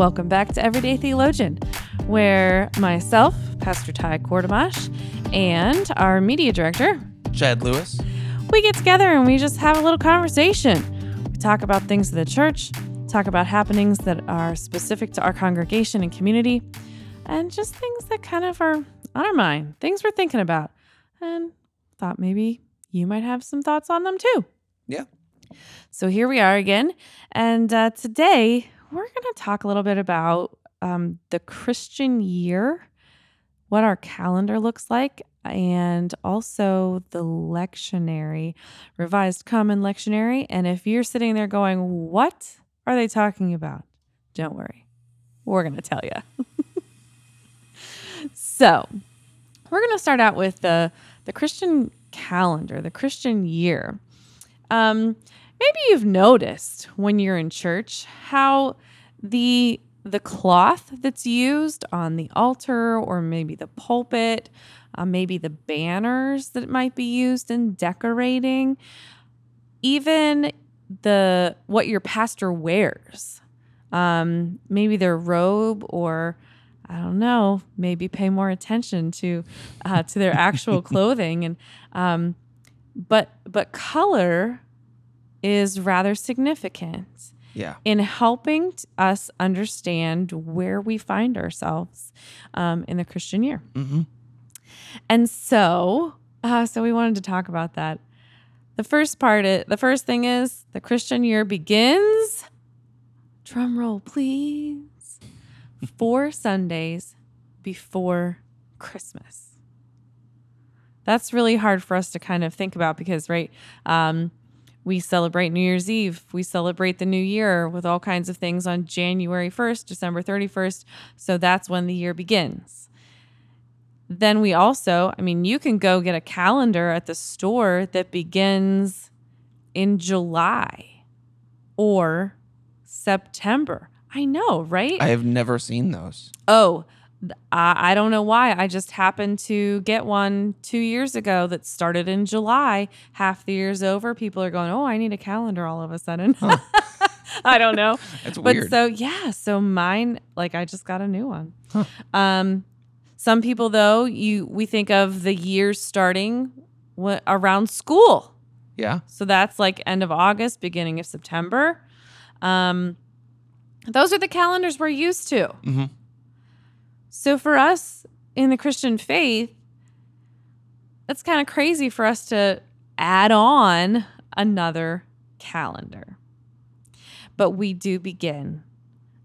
welcome back to Everyday Theologian, where myself, Pastor Ty Quartamash, and our media director, Chad Lewis. we get together and we just have a little conversation. We talk about things of the church, talk about happenings that are specific to our congregation and community, and just things that kind of are on our mind, things we're thinking about, and thought maybe you might have some thoughts on them too. Yeah. So here we are again. And uh, today we're going to talk a little bit about um, the Christian year, what our calendar looks like, and also the lectionary, Revised Common Lectionary. And if you're sitting there going, What are they talking about? Don't worry, we're going to tell you. so we're going to start out with the, the Christian calendar, the Christian year. Um, maybe you've noticed when you're in church how the the cloth that's used on the altar or maybe the pulpit, uh, maybe the banners that might be used in decorating, even the what your pastor wears, um, maybe their robe or I don't know, maybe pay more attention to uh, to their actual clothing and um, but but color is rather significant Yeah. in helping us understand where we find ourselves um, in the Christian year. Mm-hmm. And so, uh, so we wanted to talk about that. The first part, i- the first thing is the Christian year begins. Drum roll, please. Four Sundays before Christmas. That's really hard for us to kind of think about because, right? Um, we celebrate New Year's Eve. We celebrate the new year with all kinds of things on January 1st, December 31st. So that's when the year begins. Then we also, I mean, you can go get a calendar at the store that begins in July or September. I know, right? I have never seen those. Oh, I, I don't know why. I just happened to get one two years ago that started in July. Half the year's over. People are going, oh, I need a calendar all of a sudden. I don't know. That's but weird. so, yeah. So mine, like, I just got a new one. Um, some people, though, you we think of the year starting wh- around school. yeah. So that's like end of August, beginning of September. Um, those are the calendars we're used to. Mm-hmm. So for us in the Christian faith, that's kind of crazy for us to add on another calendar. But we do begin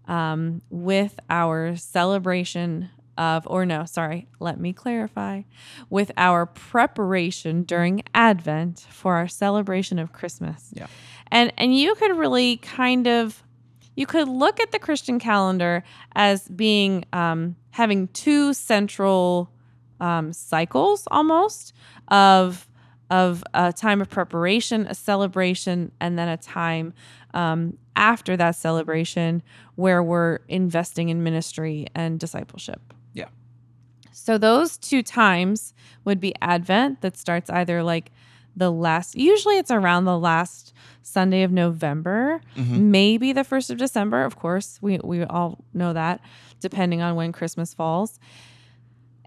um, with our celebration of, or no, sorry, let me clarify, with our preparation during Advent for our celebration of Christmas. Yeah. And and you could really kind of you could look at the Christian calendar as being um, having two central um, cycles almost of of a time of preparation, a celebration, and then a time um, after that celebration where we're investing in ministry and discipleship. Yeah. So those two times would be Advent that starts either like the last usually it's around the last Sunday of November, Mhm. maybe the 1st of December, of course. We we all know that depending on when Christmas falls.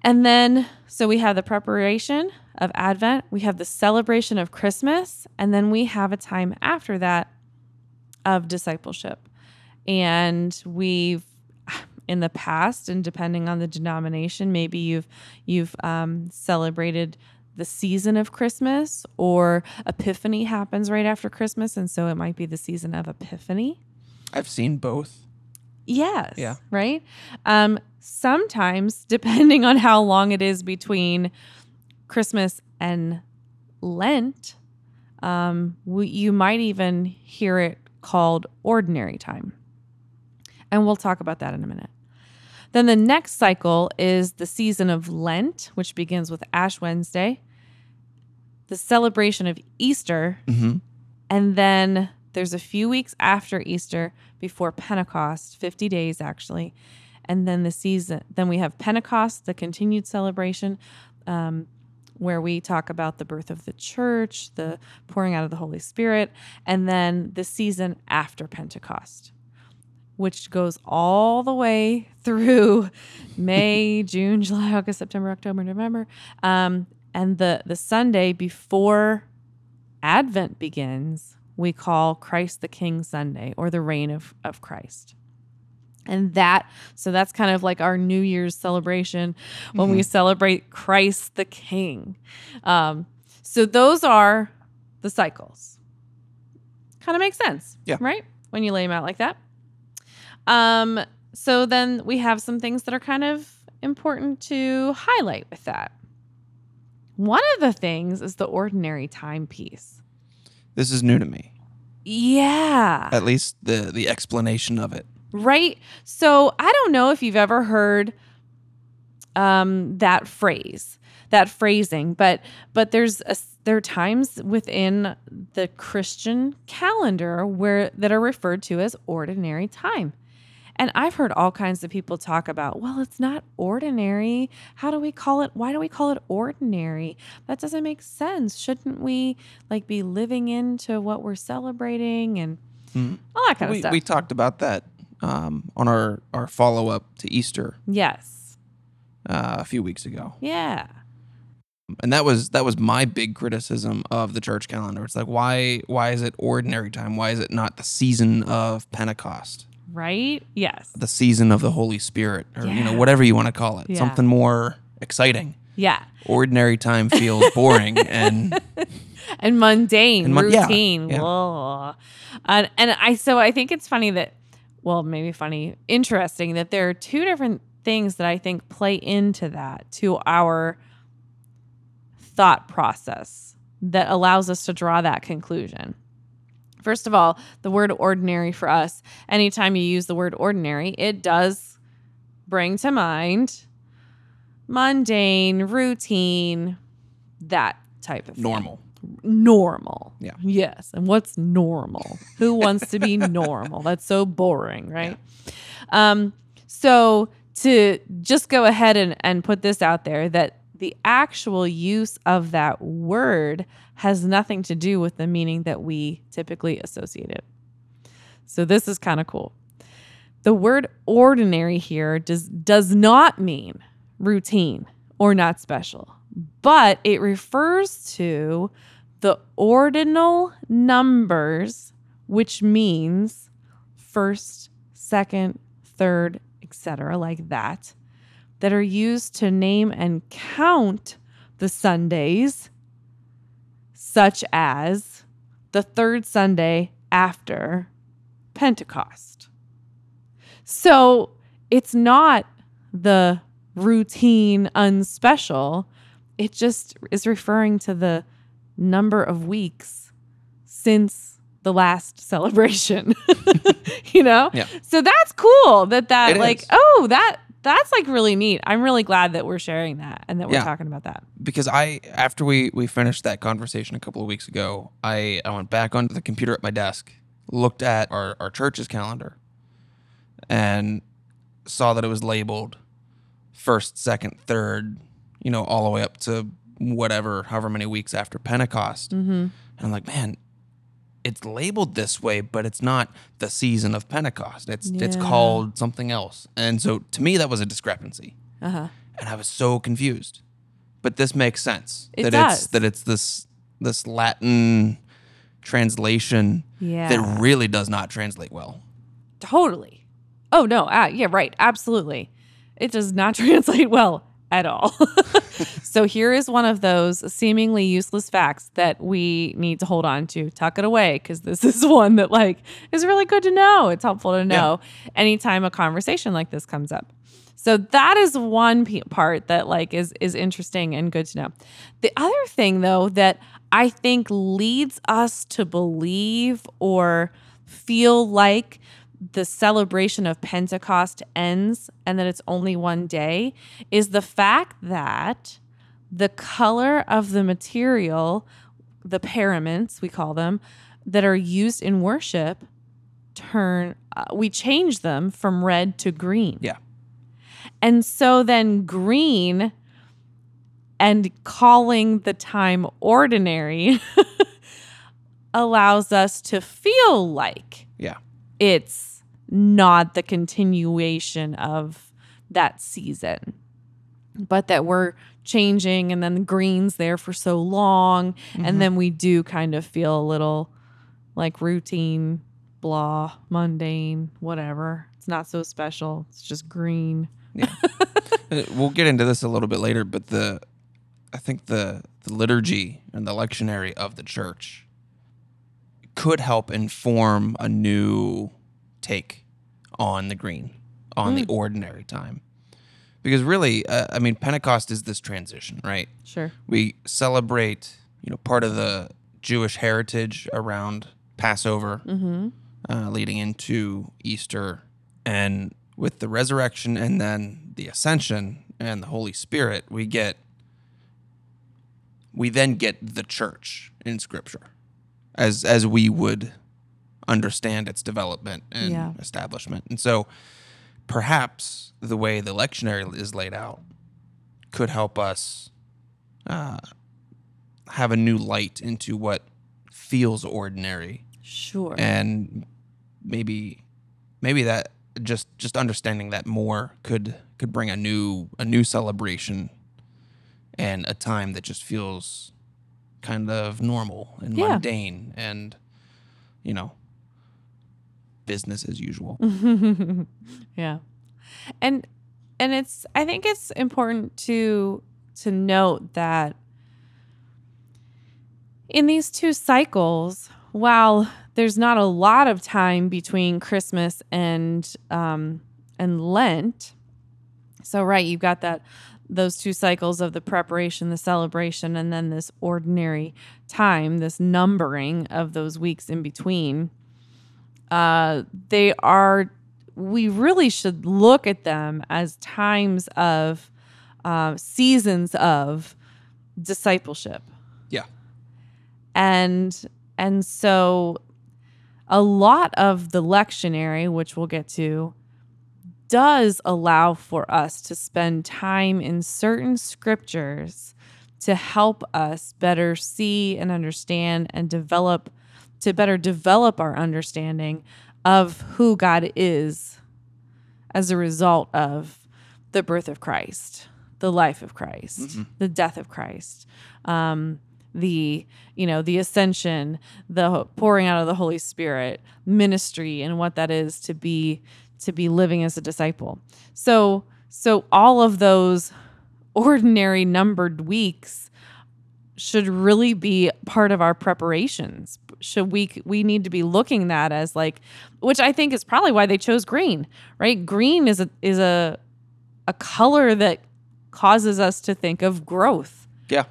And then so we have the preparation of Advent, we have the celebration of Christmas, and then we have a time after that of discipleship. And we've in the past and depending on the denomination maybe you've you've um, celebrated the season of christmas or epiphany happens right after christmas and so it might be the season of epiphany I've seen both. yes Yeah. right um, sometimes depending on how long it is between christmas and lent um, we, you might even hear it called ordinary time and we'll talk about that in a minute. Then the next cycle is the season of Lent, which begins with Ash Wednesday, the celebration of Easter, Mm-hmm. and then there's a few weeks after Easter before Pentecost, 50 days actually. And then the season, then we have Pentecost, the continued celebration, um, where we talk about the birth of the church, the pouring out of the Holy Spirit, and then the season after Pentecost. which goes all the way through May, June, July, August, September, October, November. Um, and the, the Sunday before Advent begins, we call Christ the King Sunday or the reign of, of Christ. And that, so that's kind of like our New Year's celebration when we celebrate Christ the King. Um, so those are the cycles. Kind of makes sense. Yeah. Right? When you lay them out like that. Um, so then we have some things that are kind of important to highlight with that. One of the things is the ordinary timepiece. This is new to me. Yeah. At least the the explanation of it. Right? So I don't know if you've ever heard um, that phrase, that phrasing, but but there's a, there are times within the Christian calendar where that are referred to as ordinary time. And I've heard all kinds of people talk about, well, it's not ordinary. How do we call it? Why do we call it ordinary? That doesn't make sense. Shouldn't we like be living into what we're celebrating and Mhm. all that kind we, of stuff? we talked about that um, on our, our follow up to Easter yes. uh, a few weeks ago, Yeah. and that was that was my big criticism of the church calendar. It's like why why is it ordinary time? Why is it not the season of Pentecost, Right? Yes. the season of the Holy Spirit, or you know whatever you want to call it, Yeah. something more exciting? Yeah. Ordinary time feels boring, and And mundane, And mon- routine. yeah. Whoa. And, and I, so I think it's funny that, well, maybe funny, interesting that there are two different things that I think play into that, to our thought process that allows us to draw that conclusion. First of all, the word ordinary for us, anytime you use the word ordinary, it does bring to mind mundane, routine, that type of thing. normal. Normal. Yeah. Yes. And what's normal? Who wants to be normal? That's so boring, right? Um, so to just go ahead and, and put this out there that the actual use of that word has nothing to do with the meaning that we typically associate it. So this is kind of cool. The word ordinary here does does not mean routine or not special, but it refers to the ordinal numbers, which means first, second, third, etc., like that, that are used to name and count the Sundays, such as the third Sunday after Pentecost. So it's not the routine, unspecial. It just is referring to the number of weeks since the last celebration. you know? Yeah. So that's cool that that It like is. oh that that's like really neat. I'm really glad that we're sharing that and that we're Yeah. talking about that. because I after we we finished that conversation a couple of weeks ago, I I went back onto the computer at my desk, looked at our our church's calendar, and saw that it was labeled first, second, third, you know, all the way up to whatever, however many weeks after Pentecost. Mm-hmm. And I'm like, man, it's labeled this way, but it's not the season of Pentecost. It's it's called something else. And so to me that was a discrepancy Uh huh. and I was so confused. But this makes sense It that does. it's that it's this this Latin translation Yeah. that really does not translate well. Totally. Oh no, uh, yeah, right, absolutely. It does not translate well at all. so here is one of those seemingly useless facts that we need to hold on to. Tuck it away because this is one that like is really good to know. It's helpful to know anytime a conversation like this comes up. So that is one p- part that like is is interesting and good to know. The other thing though that I think leads us to believe or feel like the celebration of Pentecost ends and that it's only one day is the fact that the color of the material, the paraments, we call them, that are used in worship turn, uh, we change them from red to green. Yeah. And so then green and calling the time ordinary allows us to feel like Yeah. it's not the continuation of that season, but that we're changing and then the green's there for so long. And mm-hmm. then we do kind of feel a little like routine, blah, mundane, whatever. It's not so special. It's just green. yeah uh, we'll get into this a little bit later, but the I think the the liturgy and the lectionary of the church could help inform a new take on the green, on the hmm. ordinary time. Because really, uh, I mean, Pentecost is this transition, right? Sure. We celebrate, you know, part of the Jewish heritage around Passover, uh, leading into Easter, and with the resurrection and then the ascension and the Holy Spirit, we get, we then get the church in Scripture, as as we would understand its development and Yeah. establishment, and so perhaps the way the lectionary is laid out could help us uh, have a new light into what feels ordinary Sure. and maybe maybe that just just understanding that more could could bring a new a new celebration and a time that just feels kind of normal and Yeah. mundane and you know business as usual yeah. And and it's I think it's important to to note that in these two cycles, while there's not a lot of time between Christmas and um and Lent, so right, you've got that those two cycles of the preparation, the celebration, and then this ordinary time, this numbering of those weeks in between. Uh, they are. We really should look at them as times of uh, seasons of discipleship yeah and and so a lot of the lectionary which we'll get to does allow for us to spend time in certain scriptures to help us better see and understand and develop to better develop our understanding of who God is as a result of the birth of Christ, the life of Christ, the death of Christ, um, the you know the ascension, the pouring out of the Holy Spirit, ministry, and what that is to be to be living as a disciple. So so all of those ordinary numbered weeks should really be part of our preparations. Should we we need to be looking that as like which i think is probably why they chose green right? Green is a is a a color that causes us to think of growth. Yeah.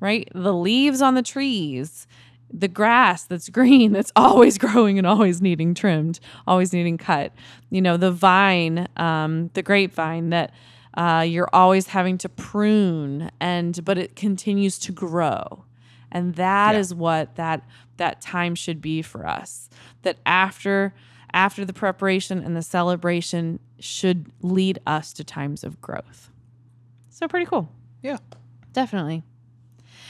Right? The leaves on the trees the grass that's green that's always growing and always needing trimmed always needing cut. You know the vine um, the grapevine that uh, you're always having to prune and but it continues to grow and that is Yeah. what that that time should be for us that after after the preparation and the celebration should lead us to times of growth so pretty cool yeah Definitely.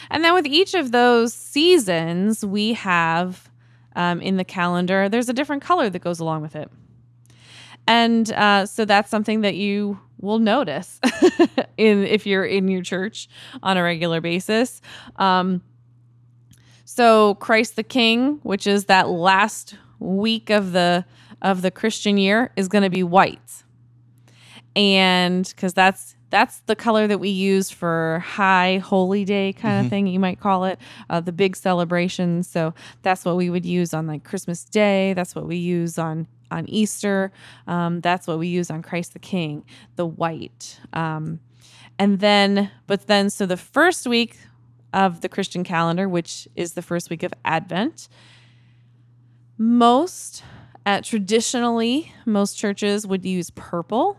And then with each of those seasons, we have um, in the calendar, there's a different color that goes along with it. And uh, so that's something that you will notice in if you're in your church on a regular basis. Um, so Christ the King, which is that last week of the of the Christian year, is going to be white. And because that's that's the color that we use for high holy day kind of thing you might call it uh, the big celebrations so that's what we would use on like christmas day. That's what we use on on easter. Um, that's what we use on christ the king the white. Um, and then but then so the first week of the christian calendar which is the first week of advent most uh, traditionally most churches would use purple.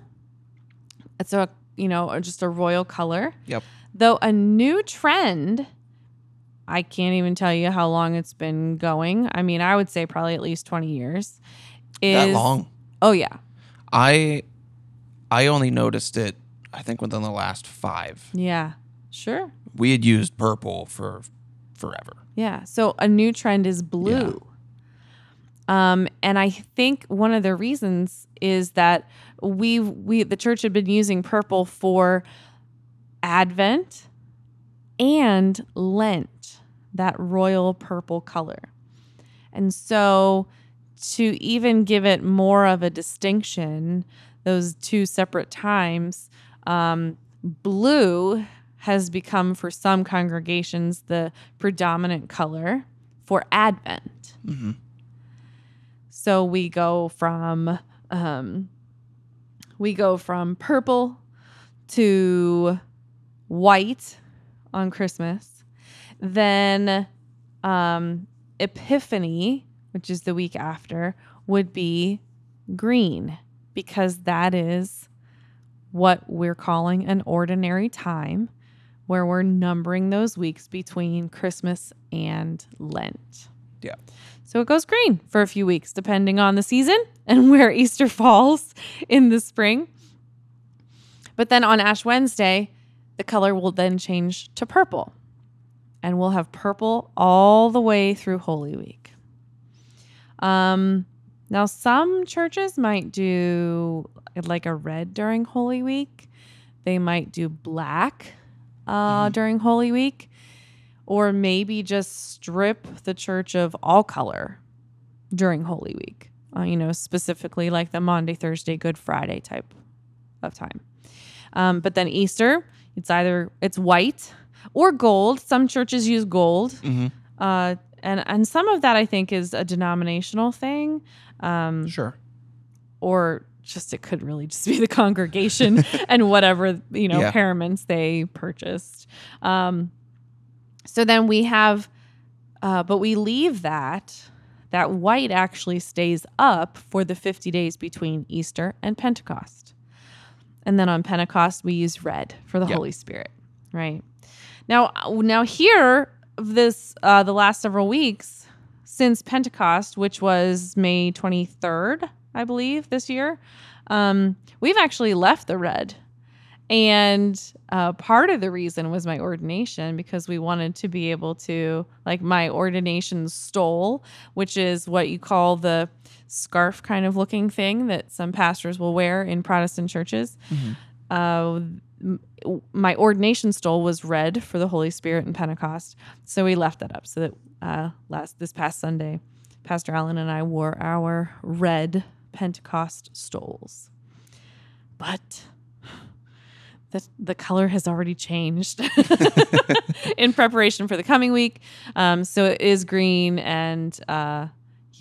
It's a you know just a royal color. Yep. Though a new trend i can't even tell you how long it's been going. I mean i would say probably at least 20 years is that long? Oh yeah. I i only noticed it i think within the last five. Yeah. Sure. We had used purple for forever. Yeah. So a new trend is blue. Um, and I think one of the reasons is that we we the church had been using purple for Advent and Lent, that royal purple color. And so to even give it more of a distinction, those two separate times, um, blue has become for some congregations the predominant color for Advent. Mm-hmm. So we go from um, we go from purple to white on Christmas. Then um, Epiphany, which is the week after, would be green because that is what we're calling an ordinary time where we're numbering those weeks between Christmas and Lent. Yeah. So it goes green for a few weeks, depending on the season and where Easter falls in the spring. But then on Ash Wednesday, the color will then change to purple. And we'll have purple all the way through Holy Week. Um, now, some churches might do like a red during Holy Week. They might do black uh, during Holy Week, or maybe just strip the church of all color during Holy Week. Uh, you know, specifically like the Maundy, Thursday, Good Friday type of time. Um, but then Easter, it's either it's white or gold. Some churches use gold, Mm-hmm. uh, and and some of that I think is a denominational thing, um, Sure. or just it could really just be the congregation and whatever you know Yeah. paraments they purchased. Um, so then we have, uh, but we leave that. That white actually stays up for the 50 days between Easter and Pentecost. And then on Pentecost, we use red for the Yep. Holy Spirit, right? Now, now here, this uh, the last several weeks since Pentecost, which was May 23rd, I believe, this year, um, we've actually left the red. And uh, part of the reason was my ordination because we wanted to be able to, like, my ordination stole, which is what you call the scarf kind of looking thing that some pastors will wear in Protestant churches. Uh, m- my ordination stole was red for the Holy Spirit and Pentecost, so we left that up so that uh, last this past Sunday, Pastor Allen and I wore our red Pentecost stoles. But the the color has already changed in preparation for the coming week. Um, so it is green and uh,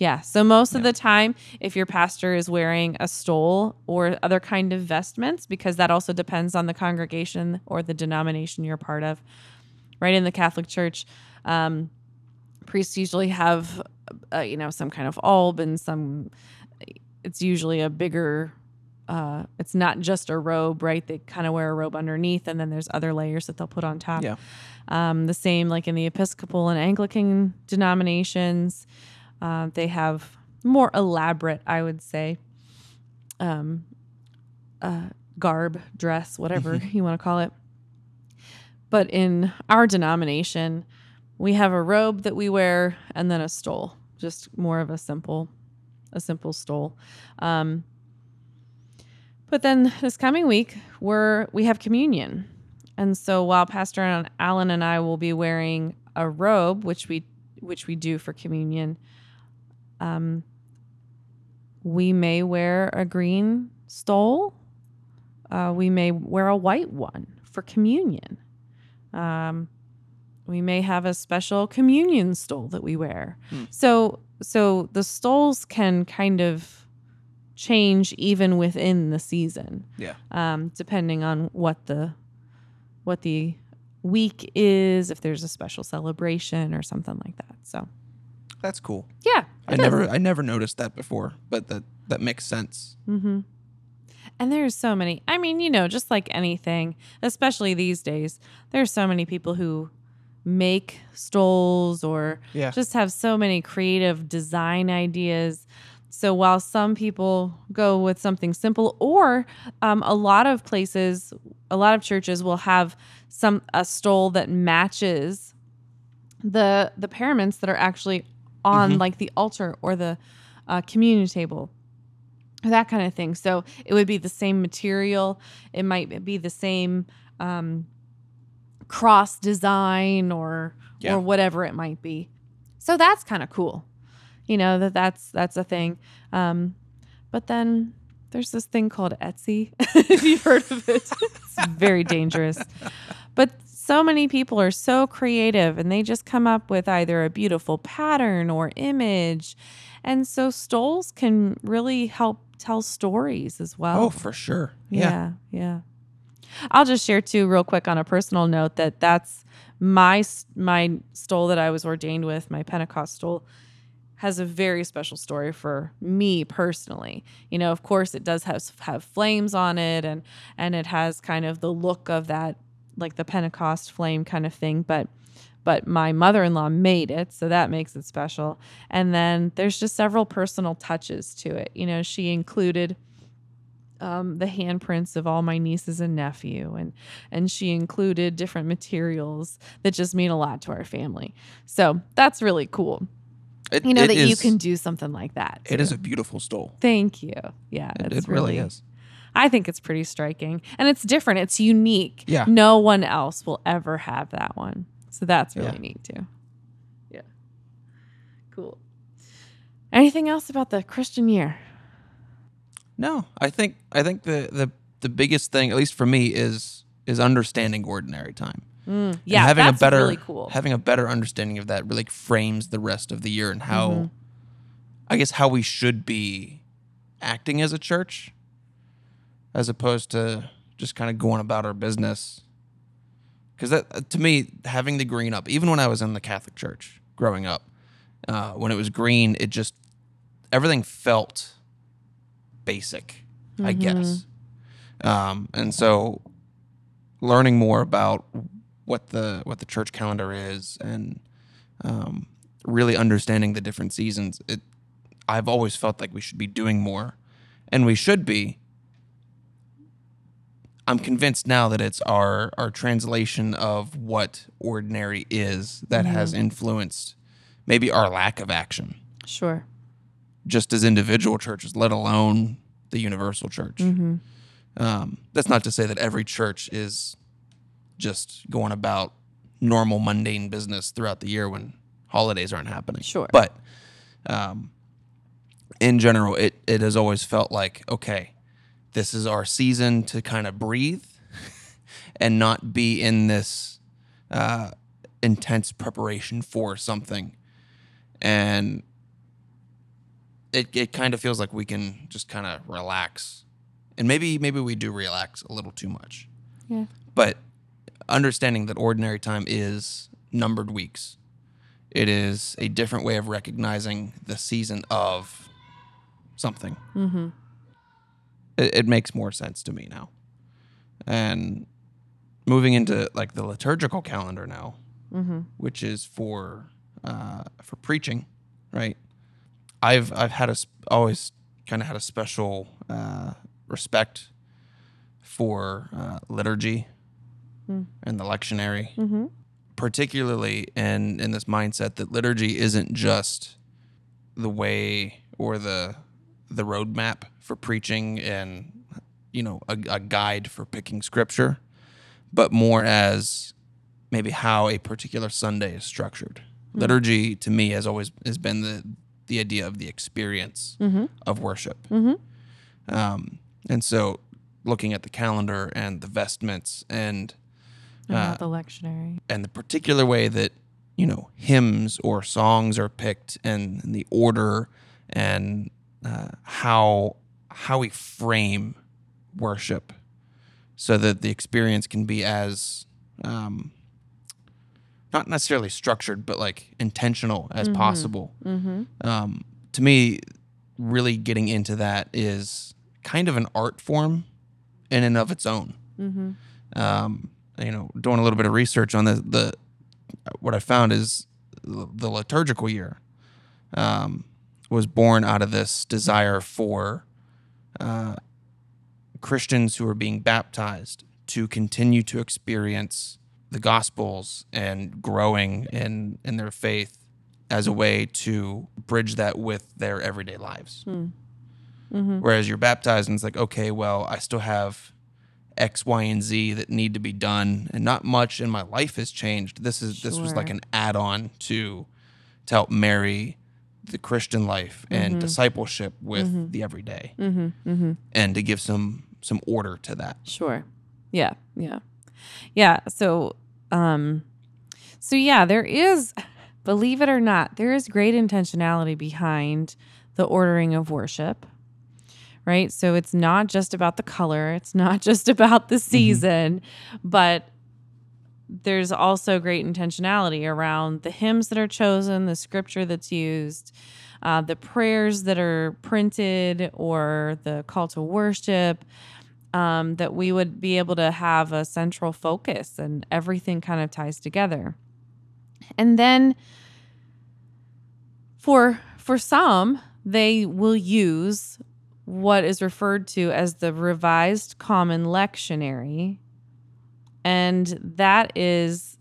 yeah. So most of the time, if your pastor is wearing a stole or other kind of vestments, because that also depends on the congregation or the denomination you're part of. Right in the Catholic Church, um, priests usually have, uh, you know, some kind of alb and some. It's usually a bigger. Uh, it's not just a robe, right? They kind of wear a robe underneath, and then there's other layers that they'll put on top. Yeah. Um, the same like in the Episcopal and Anglican denominations, uh, they have more elaborate, I would say, um, uh, garb, dress, whatever you want to call it. But in our denomination, we have a robe that we wear and then a stole, just more of a simple, a simple stole. Um, but then this coming week, we're we have communion, and so while Pastor Allen and I will be wearing a robe, which we which we do for communion, um, we may wear a green stole. Uh, we may wear a white one for communion. Um, we may have a special communion stole that we wear. Hmm. So so the stoles can kind of change even within the season Yeah. um, depending on what the what the week is, if there's a special celebration or something like that. So That's cool. yeah, I never I never noticed that before, but that that makes sense. Mm-hmm. And there's so many. I mean, you know, just like anything, especially these days, there's so many people who make stoles or Yeah. just have so many creative design ideas. So while some people go with something simple, or um, a lot of places, a lot of churches will have some a stole that matches the the paraments that are actually on Mhm. like the altar or the uh, communion table, that kind of thing. So it would be the same material. It might be the same um, cross design or Yeah. or whatever it might be. So that's kind of cool. You know that that's that's a thing. Um, but then there's this thing called Etsy. if you've heard of it, it's very dangerous. But so many people are so creative and they just come up with either a beautiful pattern or image. And so stoles can really help tell stories as well. Oh, for sure. Yeah. Yeah, yeah. I'll just share too, real quick, on a personal note, that that's my my stole that I was ordained with, my Pentecost stole has a very special story for me personally. You know, of course, it does have have flames on it, and and it has kind of the look of that, like the Pentecost flame kind of thing, but. But my mother in law made it, so that makes it special. And then there's just several personal touches to it. You know, she included um, the handprints of all my nieces and nephew, and and she included different materials that just mean a lot to our family. So that's really cool. It, You know that you can do something like that. It is a beautiful stole. Thank you. Yeah, It, it's it really is. I think it's pretty striking, and it's different. It's unique. Yeah. no one else will ever have that one. So that's really Yeah. neat too. Yeah, cool. Anything else about the Christian year? No, I think I think the the the biggest thing, at least for me, is is understanding ordinary time. Mm, And yeah, having that's a better really cool. having a better understanding of that really frames the rest of the year and how Mhm. I guess how we should be acting as a church as opposed to just kind of going about our business. Cuz that to me having the green up even when I was in the Catholic church growing up uh, when it was green it just everything felt basic, I guess. Um, and so learning more about what the what the church calendar is and um, really understanding the different seasons it i've always felt like we should be doing more and we should be i'm convinced now that it's our our translation of what ordinary is that has influenced maybe our lack of action Sure. just as individual churches let alone the universal church Mm-hmm. um, that's not to say that every church is just going about normal mundane business throughout the year when holidays aren't happening. Sure. But um, in general, it, it has always felt like, okay, this is our season to kind of breathe and not be in this uh, intense preparation for something. And it, it kind of feels like we can just kind of relax. And maybe maybe we do relax a little too much. Yeah. But understanding that ordinary time is numbered weeks. It is a different way of recognizing the season of something. Mm-hmm. It, it makes more sense to me now. And moving into like the liturgical calendar now, Mm-hmm. which is for uh, for preaching, right? I've I've had a always kind of had a special uh, respect for uh, liturgy Mm. and the lectionary, Mm-hmm. particularly in in this mindset that liturgy isn't just the way or the the roadmap for preaching and you know a, a guide for picking scripture, but more as maybe how a particular Sunday is structured. Liturgy to me has always has been the the idea of the experience Mm-hmm. of worship. Mm-hmm. Um, and so looking at the calendar and the vestments and Uh, the lectionary. and the particular way that you know hymns or songs are picked and the order and uh, how how we frame worship so that the experience can be as um, not necessarily structured but like intentional as possible Mm-hmm. um, to me, really getting into that is kind of an art form in and of its own. Mm-hmm. Um, you know, doing a little bit of research on the, the what I found is the liturgical year um, was born out of this desire for uh, Christians who are being baptized to continue to experience the Gospels and growing in in their faith as a way to bridge that with their everyday lives. Mm-hmm. Whereas you're baptized and it's like, okay, well, I still have X, Y, and Z that need to be done, and not much in my life has changed. This is this was like an add-on to to help marry the Christian life and discipleship with the everyday, Mm-hmm. Mm-hmm. and to give some some order to that. Sure. Yeah. Yeah. Yeah. So, um, so yeah, there is, believe it or not, there is great intentionality behind the ordering of worship. Right. So it's not just about the color, it's not just about the season, but there's also great intentionality around the hymns that are chosen, the scripture that's used, uh, the prayers that are printed, or the call to worship. Um, that we would be able to have a central focus and everything kind of ties together. And then for for some, they will use what is referred to as the Revised Common Lectionary, and that is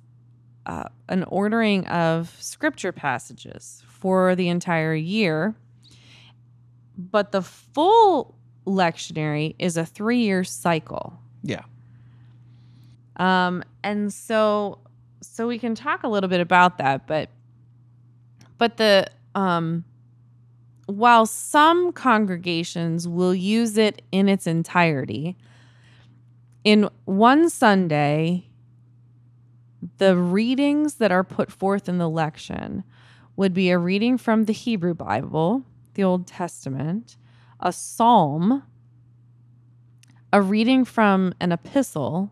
uh, an ordering of scripture passages for the entire year. But the full lectionary is a three year cycle. Yeah. Um, and so so we can talk a little bit about that, but but the um while some congregations will use it in its entirety, in one Sunday, the readings that are put forth in the lection would be a reading from the Hebrew Bible, the Old Testament, a psalm, a reading from an epistle,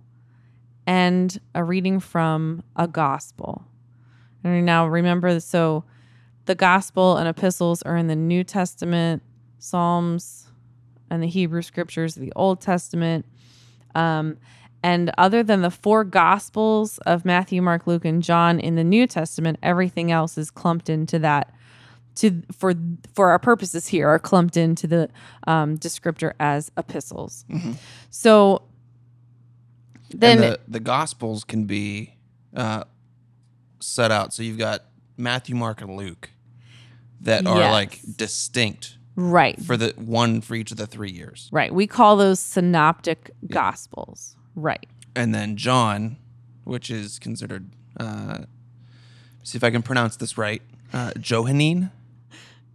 and a reading from a gospel. And now remember, so the gospel and epistles are in the New Testament, Psalms, and the Hebrew scriptures, the Old Testament. Um, and other than the four gospels of Matthew, Mark, Luke, and John in the New Testament, everything else is clumped into that. To for for our purposes here, are clumped into the um, descriptor as epistles. So then the, the gospels can be uh, set out so you've got matthew mark and luke that are Yes. like distinct right, for the one for each of the three years right, we call those synoptic gospels. Right. and then john which is considered uh, see if i can pronounce this right uh, johannine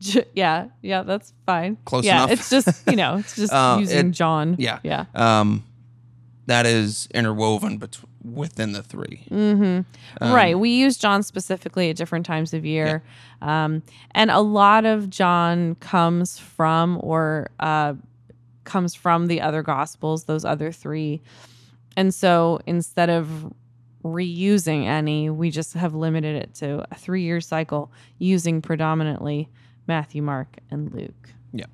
J- yeah, yeah, that's fine. Close yeah, enough. it's just you know, it's just Uh, using it- John. yeah yeah. um, that is interwoven bet- within the three Mm-hmm. Um, right. We use John specifically at different times of year. Um, and a lot of John comes from or uh, comes from the other gospels, those other three. And so instead of reusing any, we just have limited it to a three year cycle using predominantly Matthew, Mark, and Luke. Yeah.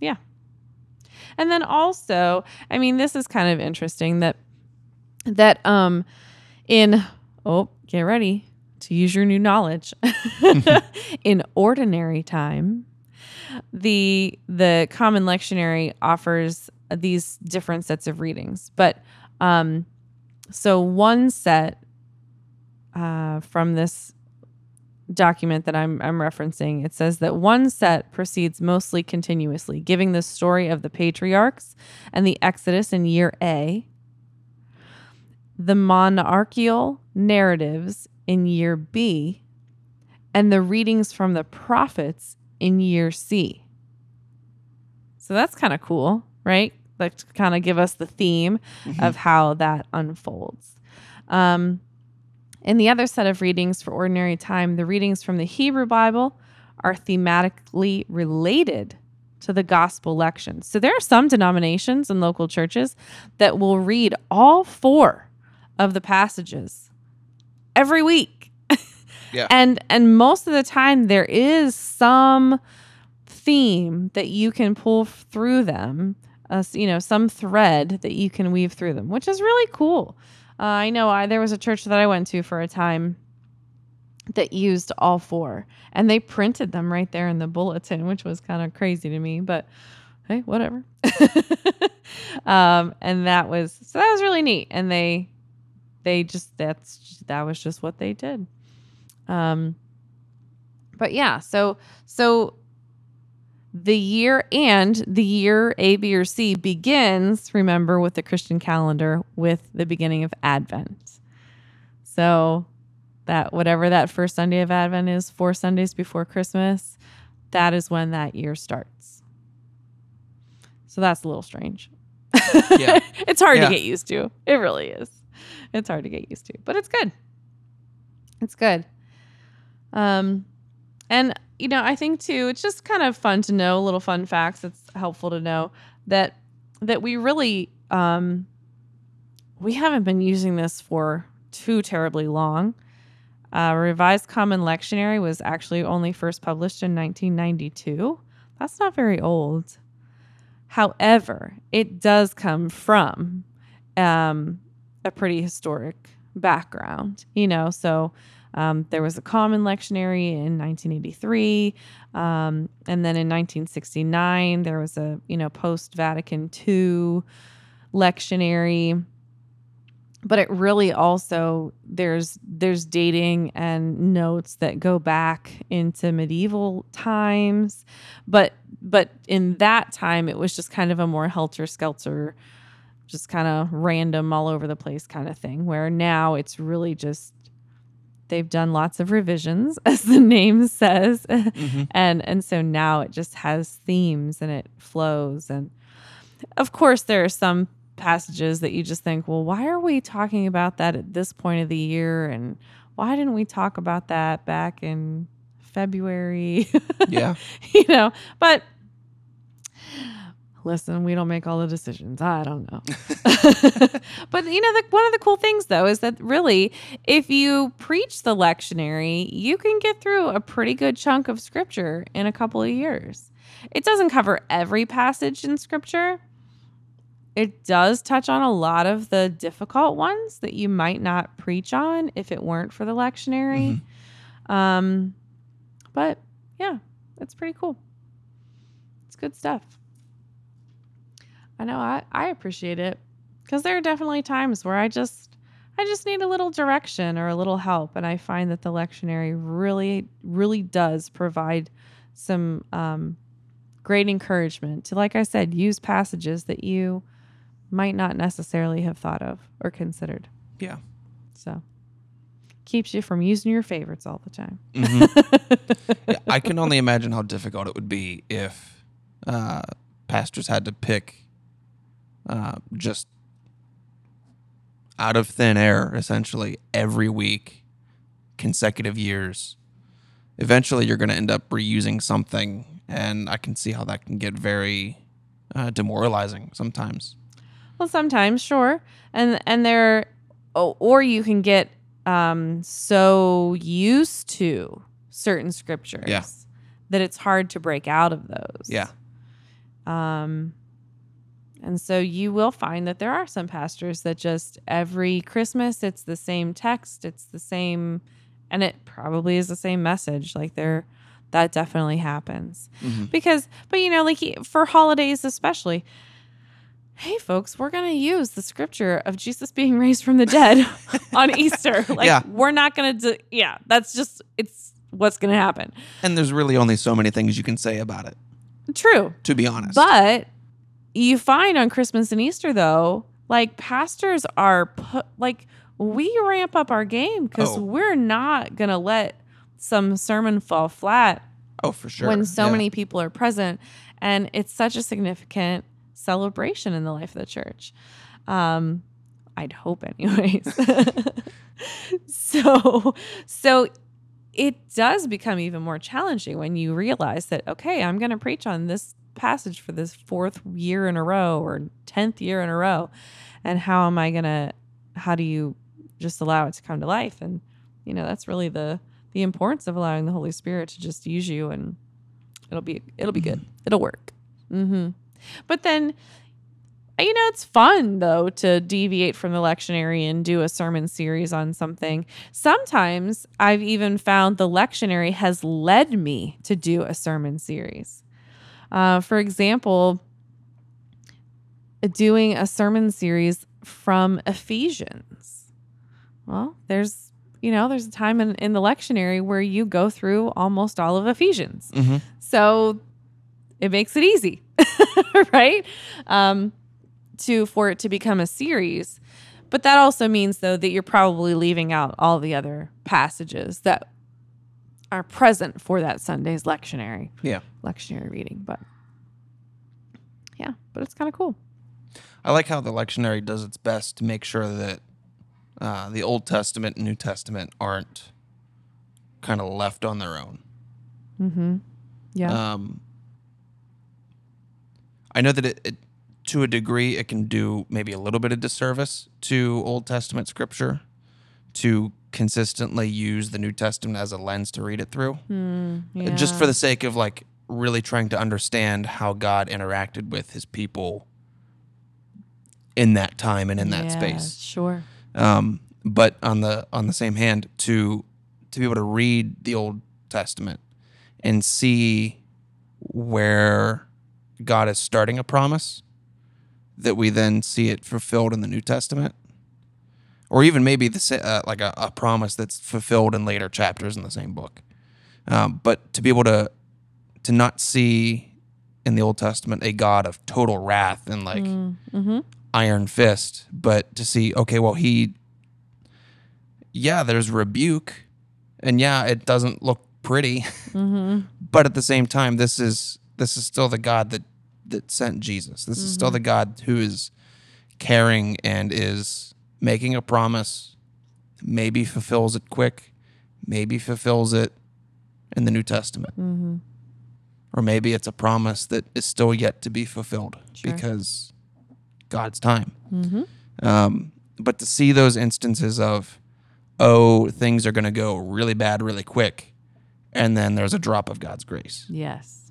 Yeah. And then also, I mean, this is kind of interesting that that um in oh, get ready to use your new knowledge. in ordinary time, the the common lectionary offers these different sets of readings. But um so one set uh, from this document that I'm, I'm referencing, it says that one set proceeds mostly continuously, giving the story of the patriarchs and the Exodus in year A, the monarchical narratives in year B, and the readings from the prophets in year C. So that's kind of cool, right? Like to kind of give us the theme of how that unfolds. Um, in the other set of readings for ordinary time, the readings from the Hebrew Bible are thematically related to the gospel lections. So there are some denominations and local churches that will read all four of the passages every week. Yeah. And and most of the time there is some theme that you can pull through them, uh, you know, some thread that you can weave through them, which is really cool. Uh, I know I there was a church that I went to for a time that used all four, and they printed them right there in the bulletin, which was kind of crazy to me, but hey, whatever. um, and that was so that was really neat, and they they just that's that was just what they did. Um, but yeah, so so the year and the year A, B, or C begins, remember, with the Christian calendar with the beginning of Advent. So that whatever that first Sunday of Advent is, four Sundays before Christmas, that is when that year starts. So that's a little strange. Yeah. it's hard Yeah. to get used to. It really is. It's hard to get used to, but it's good. It's good. Um, and you know, I think too, it's just kind of fun to know little fun facts. It's helpful to know that that we really um, we haven't been using this for too terribly long. Uh, Revised Common Lectionary was actually only first published in 1992. That's not very old. However, it does come from um, a pretty historic background, you know. So um, there was a common lectionary in 1983, um, and then in 1969 there was a you know post Vatican II lectionary. But it really also there's there's dating and notes that go back into medieval times, but but in that time it was just kind of a more helter skelter just kind of random all over the place kind of thing where now it's really just they've done lots of revisions as the name says. Mhm. and and so now it just has themes and it flows. And of course there are some passages that you just think well why are we talking about that at this point of the year? And why didn't we talk about that back in february? Yeah. you know? But listen we don't make all the decisions. I don't know. But you know the, one of the cool things though is that really if you preach the lectionary you can get through a pretty good chunk of scripture in a couple of years. It doesn't cover every passage in scripture. It does touch on a lot of the difficult ones that you might not preach on if it weren't for the lectionary. Um but yeah it's pretty cool. It's good stuff I know I, I appreciate it because there are definitely times where I just I just need a little direction or a little help, and I find that the lectionary really really does provide some um, great encouragement to, like I said, use passages that you might not necessarily have thought of or considered. Yeah. So keeps you from using your favorites all the time. Mhm. Yeah, I can only imagine how difficult it would be if uh, pastors had to pick uh, just out of thin air, essentially, every week, consecutive years. Eventually, you're going to end up reusing something, and I can see how that can get very uh, demoralizing sometimes. Well, sometimes, sure, and and there, oh, or you can get um, so used to certain scriptures Yeah. that it's hard to break out of those. Yeah. Um, and so you will find that there are some pastors that just every Christmas it's the same text, it's the same, and it probably is the same message. Like there, that definitely happens Mhm. because, but you know, like for holidays especially. Hey, folks, we're going to use the scripture of Jesus being raised from the dead on Easter. Like, Yeah. we're not going to do, yeah, that's just, it's what's going to happen. And there's really only so many things you can say about it, True. to be honest. But you find on Christmas and Easter though, like pastors are put like we ramp up our game because Oh. we're not gonna let some sermon fall flat oh, for sure. when so Yeah. many people are present, and it's such a significant celebration in the life of the church. Um, I'd hope, anyways. so, so it does become even more challenging when you realize that okay, I'm going to preach on this passage for this fourth year in a row or tenth year in a row, and how am I going to? How do you just allow it to come to life? And you know, that's really the the importance of allowing the Holy Spirit to just use you, and it'll be it'll be good. It'll work. hmm But then, you know, it's fun though to deviate from the lectionary and do a sermon series on something. Sometimes I've even found the lectionary has led me to do a sermon series. Uh, for example, doing a sermon series from Ephesians. Well, there's you know, there's a time in, in the lectionary where you go through almost all of Ephesians. Mm-hmm. So it makes it easy, right? Um, to for it to become a series. But that also means though that you're probably leaving out all the other passages that are present for that Sunday's lectionary Yeah. lectionary reading. But yeah, but it's kind of cool. I like how the lectionary does its best to make sure that uh, the Old Testament and New Testament aren't kind of left on their own. Mm-hmm. Yeah. Um, I know that it, it, to a degree, it can do maybe a little bit of disservice to Old Testament scripture to consistently use the New Testament as a lens to read it through, Mm, Uh, just for the sake of like really trying to understand how God interacted with His people in that time and in that Yeah, space. Sure. Um, but on the on the same hand, to to be able to read the Old Testament and see where God is starting a promise, that we then see it fulfilled in the New Testament, or even maybe the uh, like a, a promise that's fulfilled in later chapters in the same book. Um, but to be able to to not see in the Old Testament a God of total wrath and like Mm-hmm. iron fist, but to see, okay, well, he, yeah, there's rebuke, and yeah, it doesn't look pretty, Mm-hmm. but at the same time, this is this is still the God that that sent Jesus. This is still the God who is caring and is making a promise, maybe fulfills it quick, maybe fulfills it in the New Testament. Mm-hmm. Or maybe it's a promise that is still yet to be fulfilled Sure. because God's time. Mm-hmm. Um, but to see those instances of, oh, things are going to go really bad really quick, and then there's a drop of God's grace. Yes.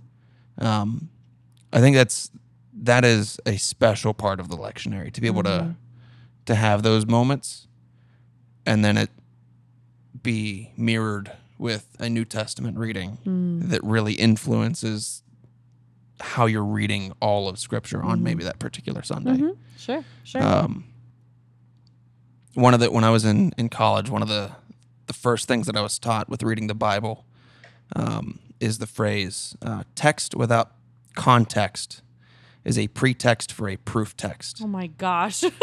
Um, I think that's that is a special part of the lectionary to be able to to have those moments, and then it be mirrored with a New Testament reading Mm. that really influences how you're reading all of Scripture on maybe that particular Sunday. Mhm. Sure. Sure. Um, one of the when I was in in college, one of the the first things that I was taught with reading the Bible um, is the phrase uh, "text without context is a pretext for a proof text." oh my gosh.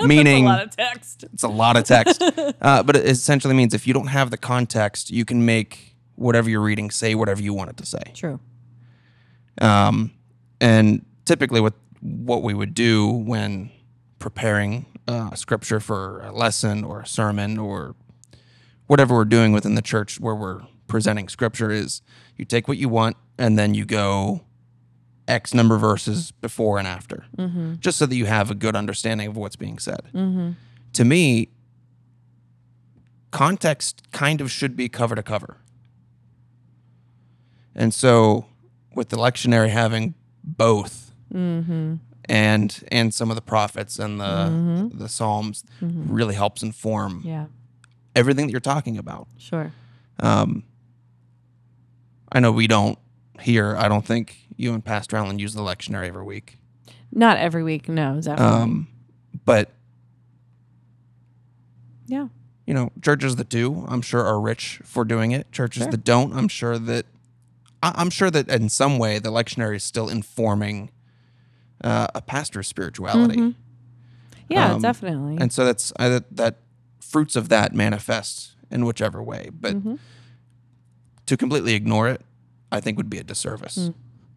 Meaning, a lot of text. it's a lot of text, uh, but it essentially means if you don't have the context, you can make whatever you're reading say whatever you want it to say. True. Um, and typically, what what we would do when preparing uh, scripture for a lesson or a sermon or whatever we're doing within the church where we're presenting scripture is you take what you want and then you go X number verses before and after, Mm-hmm. just so that you have a good understanding of what's being said. Mm-hmm. To me, context kind of should be cover to cover. And so, with the lectionary having both Mm-hmm. and and some of the prophets and the the psalms really helps inform Yeah. everything that you're talking about. Sure. Um, I know we don't here. I don't think you and Pastor Allen use the lectionary every week. Not every week. No, definitely. Um, but yeah. you know, churches that do, I'm sure, are rich for doing it. Churches Sure. that don't, I'm sure that I- I'm sure that in some way the lectionary is still informing uh, a pastor's spirituality, Mhm. Yeah, Um, definitely. and so that's I, that, that fruits of that manifest in whichever way. But Mhm. to completely ignore it, I think would be a disservice Mm.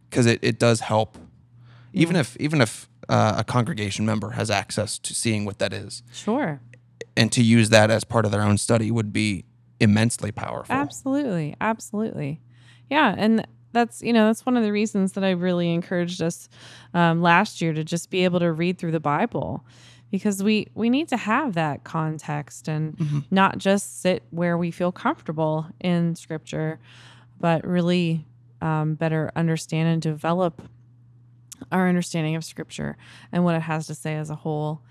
because it, it does help, even if even if uh, a congregation member has access to seeing what that is, sure. and to use that as part of their own study would be immensely powerful. Absolutely. Absolutely. Yeah. And that's, you know, that's one of the reasons that I really encouraged us um, last year to just be able to read through the Bible because we, we need to have that context and Mhm. not just sit where we feel comfortable in scripture, but really um, better understand and develop our understanding of scripture and what it has to say as a whole.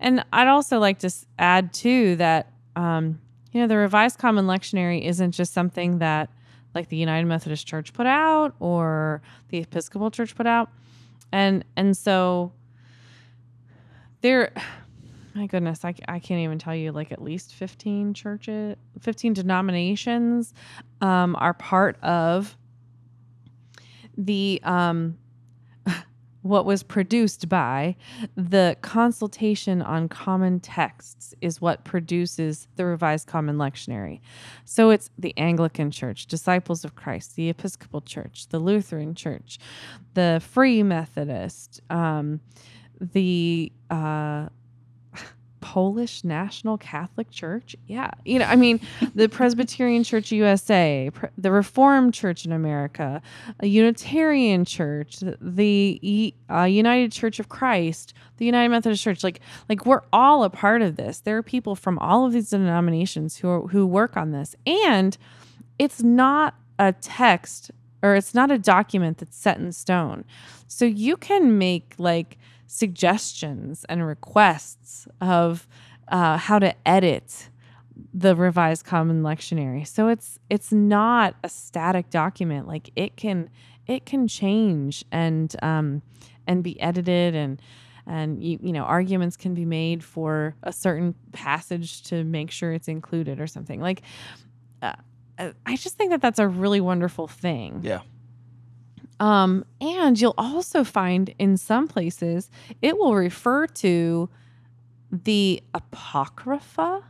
And I'd also like to add too that um, you know the Revised Common Lectionary isn't just something that like the United Methodist Church put out or the Episcopal Church put out, and and so there my goodness, I, I can't even tell you like at least 15 churches, 15 denominations um, are part of the um, what was produced by the consultation on common texts is what produces the revised common lectionary. So it's the anglican church disciples of christ the episcopal church the lutheran church the free methodist um, the uh, Polish National Catholic Church. Yeah. You know, I mean, the Presbyterian Church USA, Pre- the Reformed Church in America, a Unitarian Church, the uh, United Church of Christ, the United Methodist Church. Like, like we're all a part of this. There are people from all of these denominations who are, who work on this, and it's not a text or it's not a document that's set in stone. So you can make like suggestions and requests of uh, how to edit the revised common lectionary. So it's it's not a static document. Like it can it can change and um and be edited and and you, you know arguments can be made for a certain passage to make sure it's included or something. Like uh, i just think that that's a really wonderful thing. Yeah. Um, and you'll also find in some places it will refer to the Apocrypha.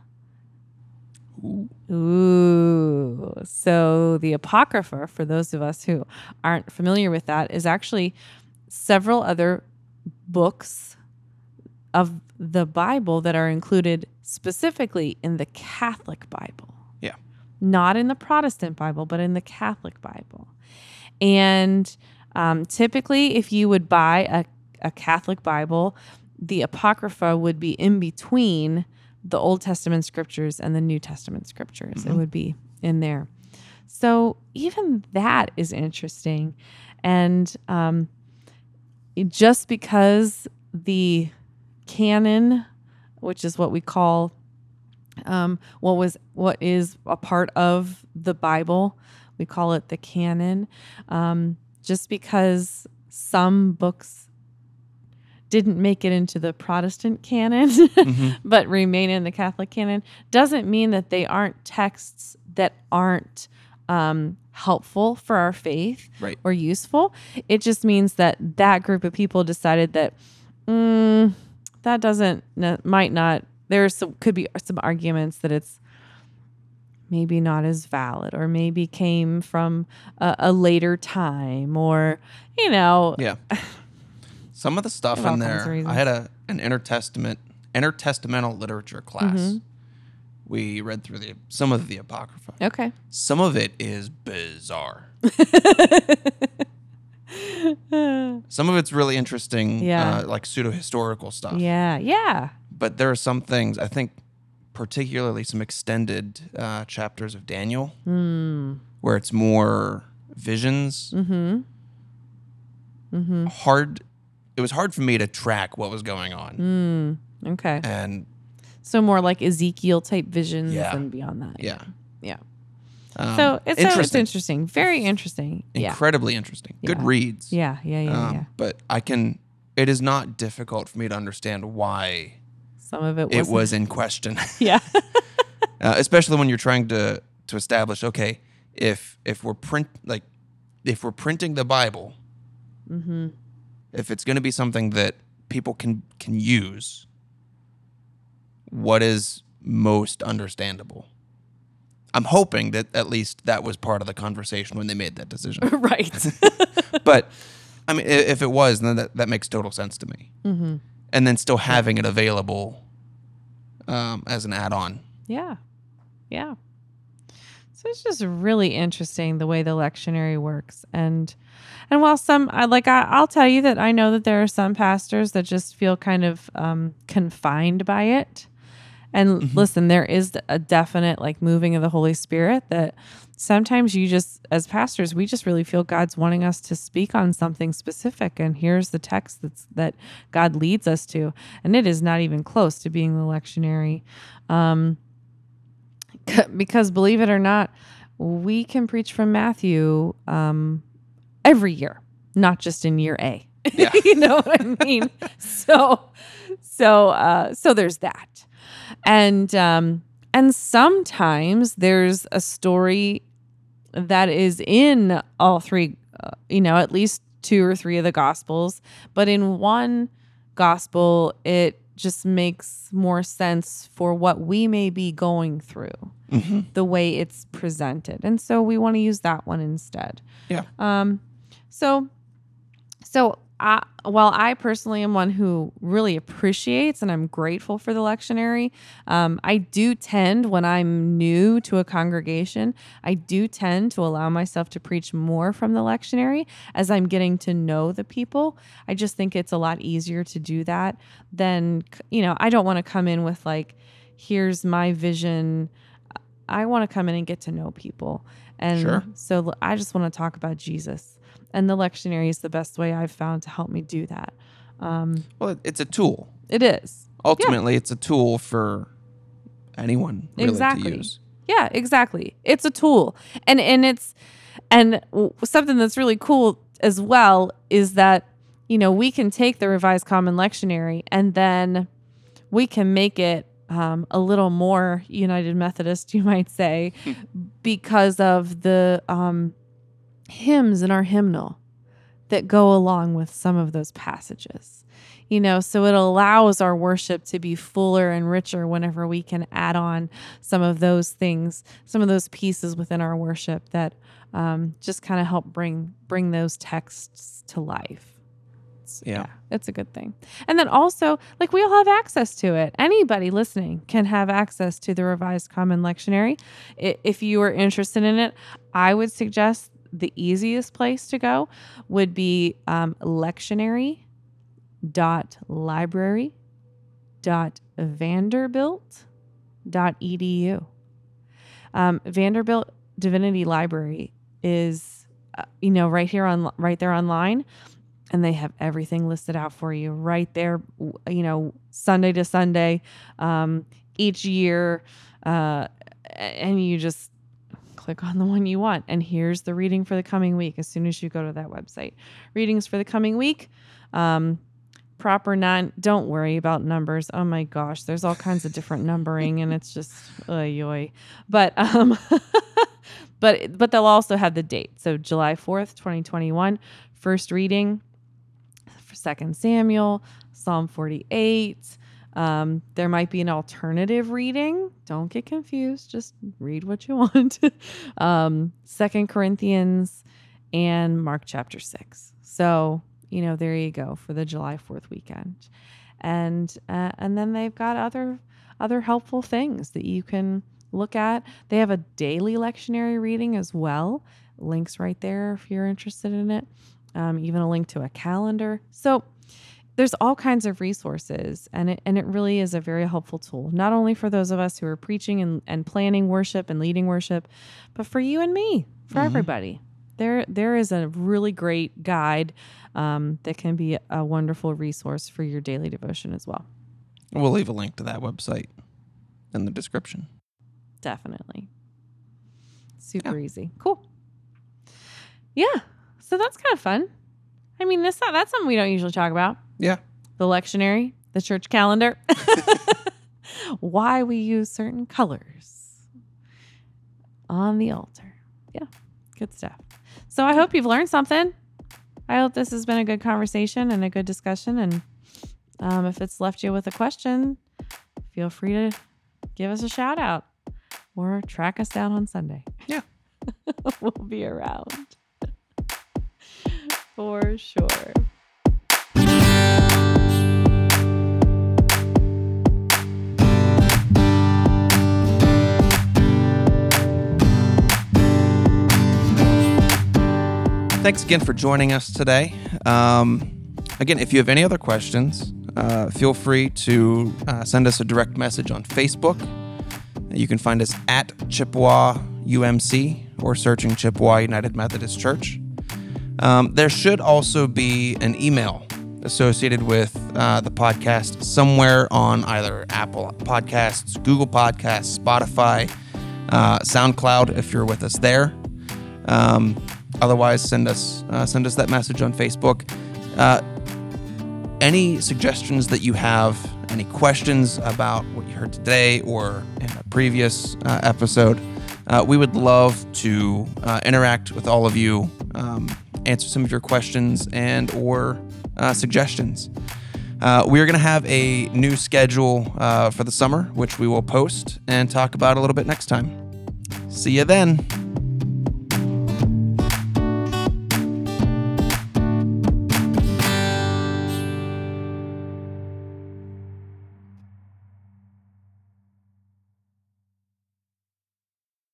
Ooh. Ooh. So the Apocrypha, for those of us who aren't familiar with that, is actually several other books of the Bible that are included specifically in the Catholic Bible. Yeah. Not in the Protestant Bible, but in the Catholic Bible. And um, typically, if you would buy a, a Catholic Bible, the Apocrypha would be in between the Old Testament scriptures and the New Testament scriptures. It Mhm. would be in there. So even that is interesting. And um, just because the canon, which is what we call um, what was what is a part of the Bible, we call it the canon. Um, just because some books didn't make it into the Protestant canon, Mhm. but remain in the Catholic canon, doesn't mean that they aren't texts that aren't um, helpful for our faith Right. or useful. It just means that that group of people decided that mm, that doesn't might not. There's some could be some arguments that it's maybe not as valid or maybe came from a, a later time or you know Yeah. Some of the stuff in there. I had a an intertestament intertestamental literature class. Mhm. We read through the some of the apocrypha. okay Some of it is bizarre. Some of it's really interesting, Yeah. uh, like pseudo historical stuff. yeah yeah But there are some things I think, particularly some extended uh, chapters of Daniel, mm. where it's more visions. mm-hmm mm-hmm Hard. It was hard for me to track what was going on, mm. okay and so more like ezekiel type visions Yeah. and beyond that yeah, yeah Um, so it's so it's interesting. interesting very interesting yeah incredibly interesting. Good Yeah. reads. yeah yeah yeah Um, yeah But I can. It is not difficult for me to understand why some of it it was was in question, yeah uh, especially when you're trying to to establish. Okay, if if we're print like if we're printing the Bible, mm-hmm if it's going to be something that people can can use, what is most understandable? I'm hoping that at least that was part of the conversation when they made that decision. right but I mean, if it was, then that, that makes total sense to me. mm-hmm And then still having it available um, as an add-on. Yeah. Yeah. So it's just really interesting the way the lectionary works. And and while some I like I, I'll tell you that I know that there are some pastors that just feel kind of um, confined by it. And Mhm. listen, there is a definite like moving of the Holy Spirit that sometimes you just as pastors we just really feel God's wanting us to speak on something specific. And here's the text that's that God leads us to. And it is not even close to being the lectionary um because believe it or not we can preach from Matthew um every year not just in year A. Yeah. you know what I mean? So so uh, so there's that, and um, and sometimes there's a story that is in all three, uh, you know, at least two or three of the gospels, but in one gospel, it just makes more sense for what we may be going through, Mm-hmm. the way it's presented, and so we want to use that one instead. Yeah. Um, so, so I, while I personally am one who really appreciates and I'm grateful for the lectionary, um, I do tend, when I'm new to a congregation, I do tend to allow myself to preach more from the lectionary as I'm getting to know the people. I just think it's a lot easier to do that than, you know, I don't want to come in with like, here's my vision. I want to come in and get to know people. And Sure. so I just want to talk about Jesus. And the lectionary is the best way I've found to help me do that. Um, Well, it's a tool. it is. Ultimately, it's a tool for anyone really Exactly. to use. Yeah, exactly. It's a tool. And and it's and something that's really cool as well is that you know, we can take the revised common lectionary and then we can make it um, a little more United Methodist, you might say, because of the um, hymns in our hymnal that go along with some of those passages. You know, so it allows our worship to be fuller and richer whenever we can add on some of those things, some of those pieces within our worship that um, just kind of help bring bring those texts to life. It's- Yeah. it's a good thing. And then also, like we all have access to it. Anybody listening can have access to the Revised Common Lectionary. If you are interested in it, I would suggest the easiest place to go would be um, lectionary.library dot vanderbilt dot edu um, vanderbilt divinity library is uh, you know right here on right there online and they have everything listed out for you right there you know sunday to sunday um, each year uh, and you just click on the one you want. And here's the reading for the coming week as soon as you go to that website. Readings for the coming week um, proper nine don't worry about numbers. Oh my gosh there's all kinds of different numbering and it's just oy. but um but but they'll also have the date. So july 4th 2021 first reading for second samuel psalm 48 um, there might be an alternative reading. Don't get confused. Just read what you want. Um, corinthians and mark chapter 6 so you know there you go for the july 4th weekend. And uh, and then they've got other other helpful things that you can look at. They have a daily lectionary reading as well. Links right there if you're interested in it. Um, even a link to a calendar. So there's all kinds of resources and it, and it really is a very helpful tool not only for those of us who are preaching and, and planning worship and leading worship but for you and me for Mhm. everybody. There there is a really great guide um, that can be a wonderful resource for your daily devotion as well. We'll leave a link to that website in the description. definitely. Super easy. Cool. Yeah. So that's kind of fun i mean that's not that's something we don't usually talk about. Yeah. the lectionary the church calendar. Why we use certain colors on the altar. Yeah good stuff. So i hope you've learned something. I hope this has been a good conversation and a good discussion. And um, if it's left you with a question feel free to give us a shout out or track us down on Sunday. Yeah. we'll be around for sure. Thanks again for joining us today. Um, again, if you have any other questions, uh, feel free to uh, send us a direct message on Facebook. You can find us at Chippewa UMC or searching Chippewa United Methodist Church. Um, there should also be an email associated with uh, the podcast somewhere on either Apple Podcasts, Google Podcasts, Spotify, uh, SoundCloud if you're with us there. Um, otherwise, send us uh, send us that message on Facebook. Uh, any suggestions that you have any questions about what you heard today or in a previous uh, episode, uh, we would love to interact with all of you, um, answer some of your questions and or uh, suggestions. Uh, we are going to have a new schedule uh, for the summer, which we will post and talk about a little bit next time. See you then.